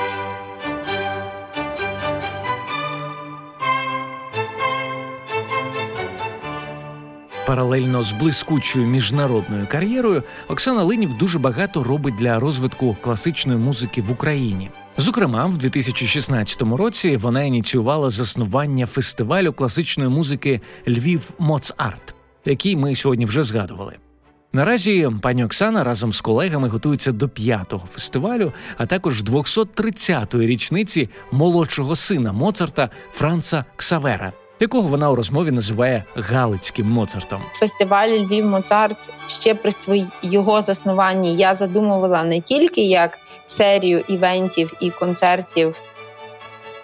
Паралельно з блискучою міжнародною кар'єрою Оксана Линів дуже багато робить для розвитку класичної музики в Україні. Зокрема, в 2016 році вона ініціювала заснування фестивалю класичної музики Львів Моцарт, який ми сьогодні вже згадували. Наразі пані Оксана разом з колегами готується до п'ятого фестивалю, а також 230-ї річниці молодшого сина Моцарта Франца Ксавера, якого вона у розмові називає Галицьким Моцартом. Фестиваль Львів Моцарт ще при свої його заснуванні я задумувала не тільки як серію івентів і концертів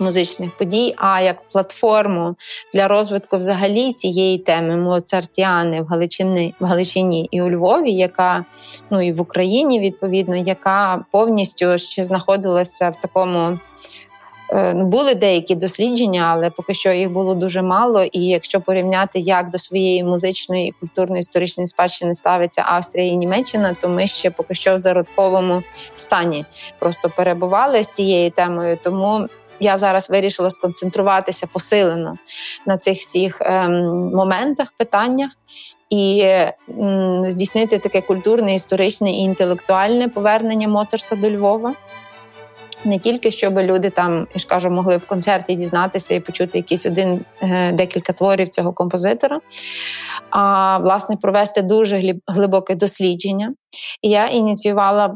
музичних подій, а як платформу для розвитку взагалі цієї теми Моцартіани в Галичині, в Галичині і у Львові, яка ну і в Україні відповідно, яка повністю ще знаходилася в такому. Е, ну, були деякі дослідження, але поки що їх було дуже мало. І якщо порівняти, як до своєї музичної і культурної історичної спадщини ставиться Австрія і Німеччина, то ми ще поки що в зародковому стані просто перебували з цією темою. Тому я зараз вирішила сконцентруватися посилено на цих всіх ем, моментах, питаннях. І здійснити таке культурне, історичне і інтелектуальне повернення Моцарта до Львова. Не тільки щоб люди там, я ж кажу, могли в концерті дізнатися і почути якийсь один е, декілька творів цього композитора, а власне провести дуже глибоке дослідження. І я ініціювала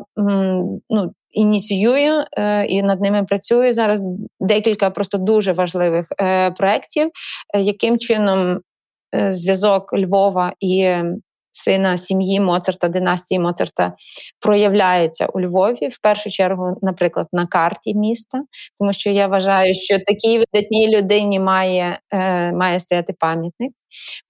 ну, ініціюю е, і над ними працюю зараз декілька просто дуже важливих е, проєктів, е, яким чином зв'язок Львова і сина сім'ї Моцарта, династії Моцарта проявляється у Львові в першу чергу, наприклад, на карті міста, тому що я вважаю, що такій видатній людині має, має стояти пам'ятник.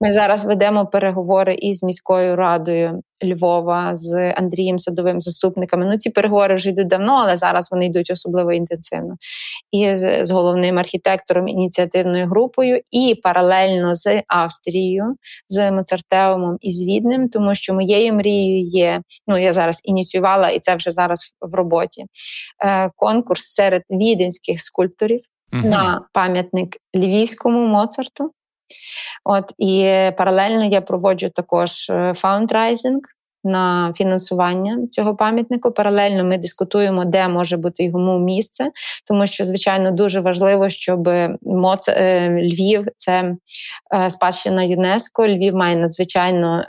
Ми зараз ведемо переговори із міською радою Львова з Андрієм Садовим заступниками. Ну ці переговори вже йдуть давно, але зараз вони йдуть особливо інтенсивно. І з, з головним архітектором ініціативною групою, і паралельно з Австрією, з Моцартеумом і з Віднем, тому що моєю мрією є. Ну я зараз ініціювала, і це вже зараз в, в роботі. Е, Конкурс серед віденських скульпторів. uh На пам'ятник львівському Моцарту, От і паралельно я проводжу також е, фаундрайзинг на фінансування цього пам'ятнику. Паралельно ми дискутуємо, де може бути йому місце, тому що, звичайно, дуже важливо, щоб Моц... Е, Львів це е, спадщина ЮНЕСКО. Львів має надзвичайно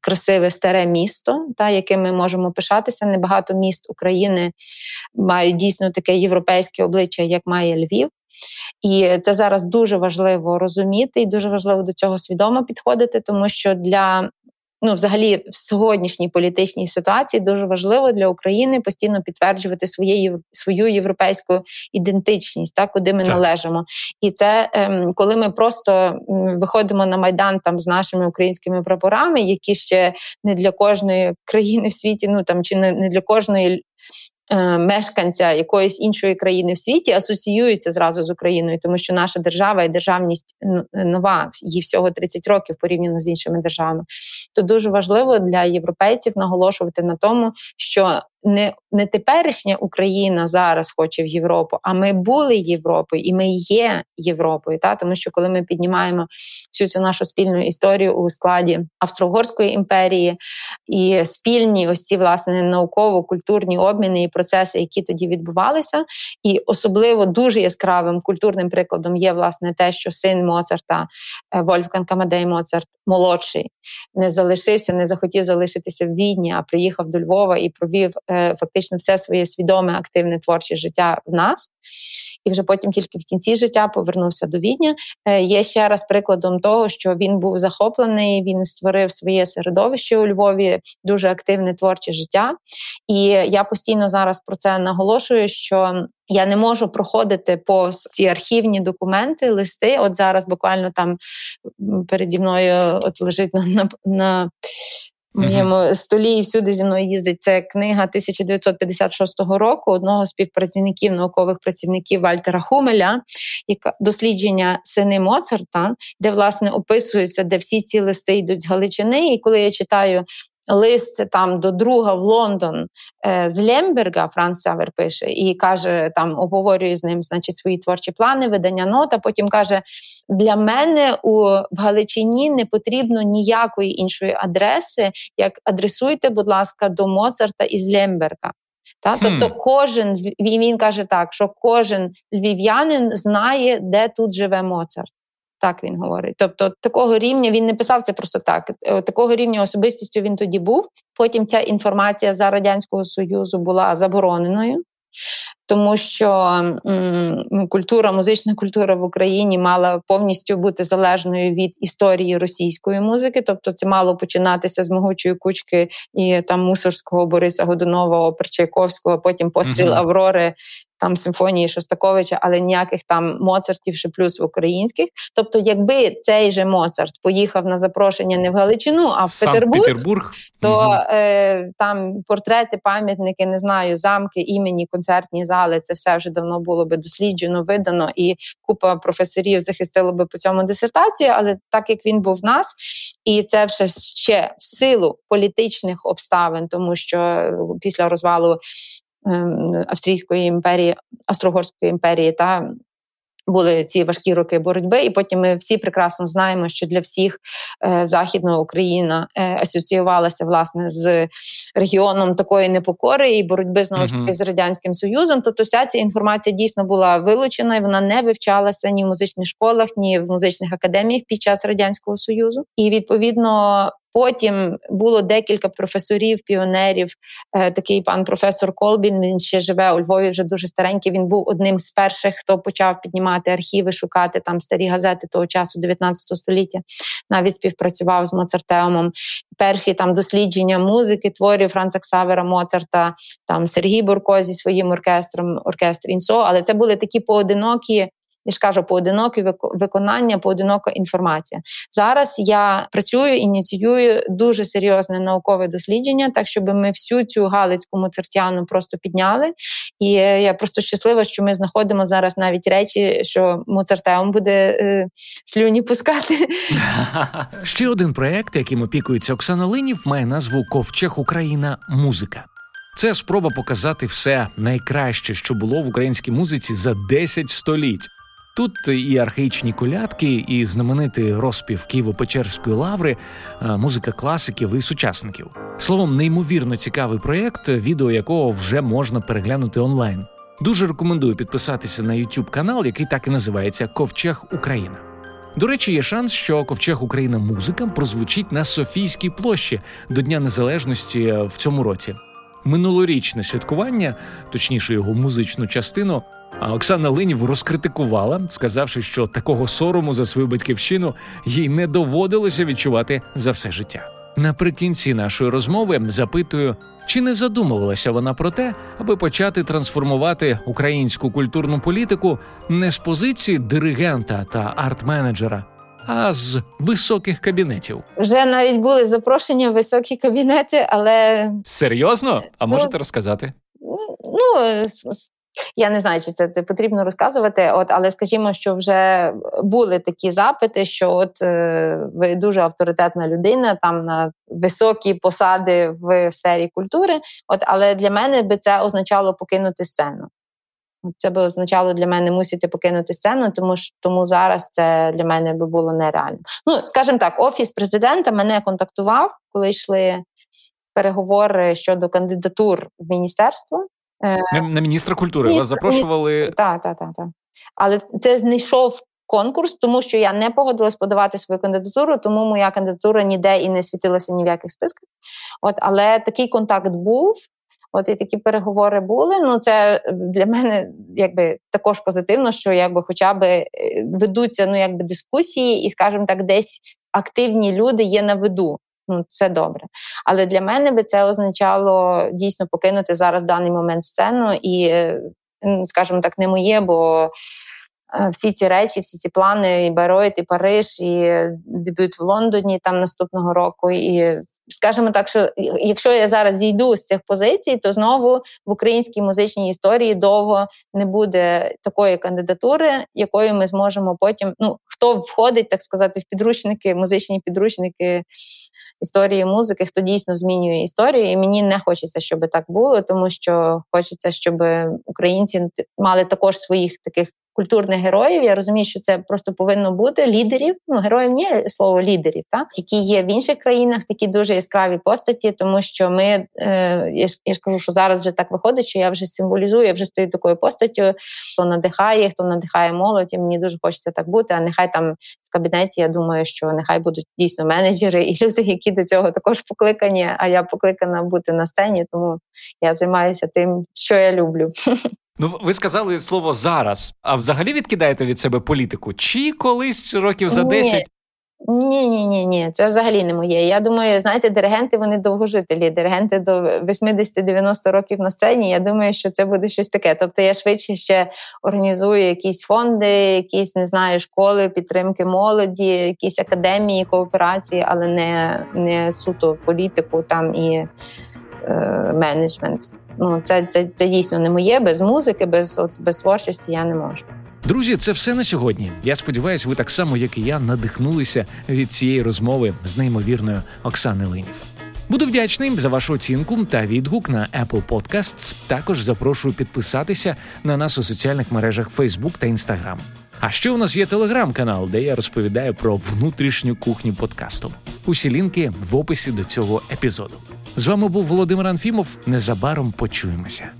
красиве старе місто, та яким ми можемо пишатися. Небагато міст України мають дійсно таке європейське обличчя, як має Львів. І це зараз дуже важливо розуміти і дуже важливо до цього свідомо підходити, тому що для ну, взагалі, в сьогоднішній політичній ситуації дуже важливо для України постійно підтверджувати своє, свою європейську ідентичність, так, куди ми так. належимо. І це ем, коли ми просто виходимо на майдан там з нашими українськими прапорами, які ще не для кожної країни в світі, ну там чи не, не для кожної мешканця якоїсь іншої країни в світі асоціюються зразу з Україною, тому що наша держава і державність нова, їй всього 30 років порівняно з іншими державами. То дуже важливо для європейців наголошувати на тому, що не не теперішня Україна зараз хоче в Європу, а ми були Європою, і ми є Європою. Та тому, що коли ми піднімаємо всю цю нашу спільну історію у складі Австро-Угорської імперії і спільні ось ці власне науково-культурні обміни і процеси, які тоді відбувалися, і особливо дуже яскравим культурним прикладом є власне те, що син Моцарта е, Вольфганг Камадей Моцарт молодший не залишився, не захотів залишитися в Відні, а приїхав до Львова і провів фактично все своє свідоме активне творче життя в нас. І вже потім тільки в кінці життя повернувся до Відня. Е, є ще раз прикладом того, що він був захоплений, він створив своє середовище у Львові, дуже активне творче життя. І я постійно зараз про це наголошую, що я не можу проходити по ці архівні документи, листи. От зараз буквально там переді мною от лежить на на, на моєму uh-huh. столі і всюди зі мною їздить. Це книга 1956 року одного з співпрацівників наукових працівників Вальтера Хумеля, яка дослідження сини Моцарта, де власне описується, де всі ці листи йдуть з Галичини. І коли я читаю лист там до друга в Лондон е, з Лемберга, Франц Савер пише, і каже, там обговорює з ним значить, свої творчі плани, видання нота. Потім каже: для мене у в Галичині не потрібно ніякої іншої адреси, як адресуйте, будь ласка, до Моцарта із Лемберга. Та? Хм. Тобто, кожен він каже так, що кожен львів'янин знає, де тут живе Моцарт. Так він говорить. Тобто, такого рівня він не писав це просто так. Е, такого рівня особистістю він тоді був. Потім ця інформація за радянського союзу була забороненою тому що м, культура, музична культура в Україні мала повністю бути залежною від історії російської музики, тобто це мало починатися з могучої кучки і там мусорського Бориса Годунова, опер Чайковського, потім постріл uh-huh. Аврори там симфонії Шостаковича, але ніяких там Моцартів ще плюс в українських. Тобто, якби цей же Моцарт поїхав на запрошення не в Галичину, а в Петербург, Петербург, то угу. е, там портрети, пам'ятники, не знаю, замки, імені, концертні зали. Це все вже давно було би досліджено, видано, і купа професорів захистило би по цьому дисертацію. Але так як він був в нас, і це все ще в силу політичних обставин, тому що після розвалу Австрійської імперії, Австро-Угорської імперії та були ці важкі роки боротьби, і потім ми всі прекрасно знаємо, що для всіх е, західна Україна е, асоціювалася власне з регіоном такої непокори і боротьби знову ж таки з радянським союзом. Тобто, вся ця інформація дійсно була вилучена, і вона не вивчалася ні в музичних школах, ні в музичних академіях під час радянського союзу. І відповідно Потім було декілька професорів, піонерів. Е, такий пан професор Колбін. Він ще живе у Львові, вже дуже старенький. Він був одним з перших, хто почав піднімати архіви, шукати там старі газети того часу, 19 століття. Навіть співпрацював з Моцартеумом. Перші там дослідження музики, творів Франца Ксавера Моцарта, там Сергій Бурко зі своїм оркестром, оркестр Інсо. Але це були такі поодинокі я ж кажу, поодиноке виконання, поодинока інформація. Зараз я працюю, ініціюю дуже серйозне наукове дослідження, так щоб ми всю цю галицьку муцертяну просто підняли. І я просто щаслива, що ми знаходимо зараз навіть речі, що Моцартеум буде е, слюні пускати. Ще один проект, яким опікується Оксана Линів, має назву Ковчег Україна музика. Це спроба показати все найкраще, що було в українській музиці за 10 століть. Тут і архаїчні колядки, і знаменитий розпів Києво-Печерської лаври, музика класиків і сучасників. Словом, неймовірно цікавий проєкт, відео якого вже можна переглянути онлайн. Дуже рекомендую підписатися на YouTube канал, який так і називається Ковчег Україна. До речі, є шанс, що Ковчег Україна музика прозвучить на Софійській площі до Дня Незалежності в цьому році. Минулорічне святкування, точніше його музичну частину, а Оксана Линів розкритикувала, сказавши, що такого сорому за свою батьківщину їй не доводилося відчувати за все життя. Наприкінці нашої розмови запитую, чи не задумувалася вона про те, аби почати трансформувати українську культурну політику не з позиції диригента та арт-менеджера, а з високих кабінетів. Вже навіть були запрошення в високі кабінети, але серйозно? А ну, можете розказати? Ну я не знаю, чи це потрібно розказувати. От, але скажімо, що вже були такі запити, що от е, ви дуже авторитетна людина, там на високі посади в сфері культури. От, але для мене би це означало покинути сцену. Це би означало для мене мусити покинути сцену, тому що тому зараз це для мене би було нереально. Ну, скажімо так, офіс президента мене контактував, коли йшли переговори щодо кандидатур в міністерство. Е, на міністра культури Міністр, вас запрошували. Так, так, так. Та. Але це знайшов конкурс, тому що я не погодилась подавати свою кандидатуру, тому моя кандидатура ніде і не світилася ні в яких списках. От, Але такий контакт був. От і такі переговори були. Ну, це для мене якби також позитивно, що якби хоча б е, ведуться ну, якби дискусії, і, скажімо так, десь активні люди є на виду ну це добре. Але для мене би це означало дійсно покинути зараз в даний момент сцену і, е, скажімо так, не моє, бо. Е, всі ці речі, всі ці плани, і Баройт, і Париж, і дебют в Лондоні там наступного року, і скажімо так, що якщо я зараз зійду з цих позицій, то знову в українській музичній історії довго не буде такої кандидатури, якою ми зможемо потім. Ну хто входить, так сказати, в підручники, музичні підручники історії музики, хто дійсно змінює історію. І мені не хочеться, щоб так було, тому що хочеться, щоб українці мали також своїх таких культурних героїв. Я розумію, що це просто повинно бути лідерів. Ну героїв ні слово лідерів, так які є в інших країнах, такі дуже яскраві постаті, тому що ми е, я ж я ж кажу, що зараз вже так виходить, що я вже символізую, я вже стою такою постаттю, хто надихає, хто надихає молодь. і Мені дуже хочеться так бути. А нехай там в кабінеті. Я думаю, що нехай будуть дійсно менеджери і люди, які до цього також покликані. А я покликана бути на сцені, тому я займаюся тим, що я люблю. Ну, ви сказали слово зараз. А взагалі відкидаєте від себе політику? Чи колись років за 10 ні, ні, ні, ні, це взагалі не моє. Я думаю, знаєте, диригенти вони довгожителі. Диригенти до 80-90 років на сцені. Я думаю, що це буде щось таке. Тобто я швидше ще організую якісь фонди, якісь не знаю, школи підтримки молоді, якісь академії, кооперації, але не не суто політику там і е, менеджмент. Ну це це, це дійсно не моє без музики, без от без творчості я не можу. Друзі, це все на сьогодні. Я сподіваюся, ви так само, як і я, надихнулися від цієї розмови з неймовірною Оксани Линів. Буду вдячний за вашу оцінку та відгук на Apple Podcasts. Також запрошую підписатися на нас у соціальних мережах Facebook та Instagram. А ще у нас є телеграм-канал, де я розповідаю про внутрішню кухню подкасту. Усі лінки в описі до цього епізоду. З вами був Володимир Анфімов. Незабаром почуємося.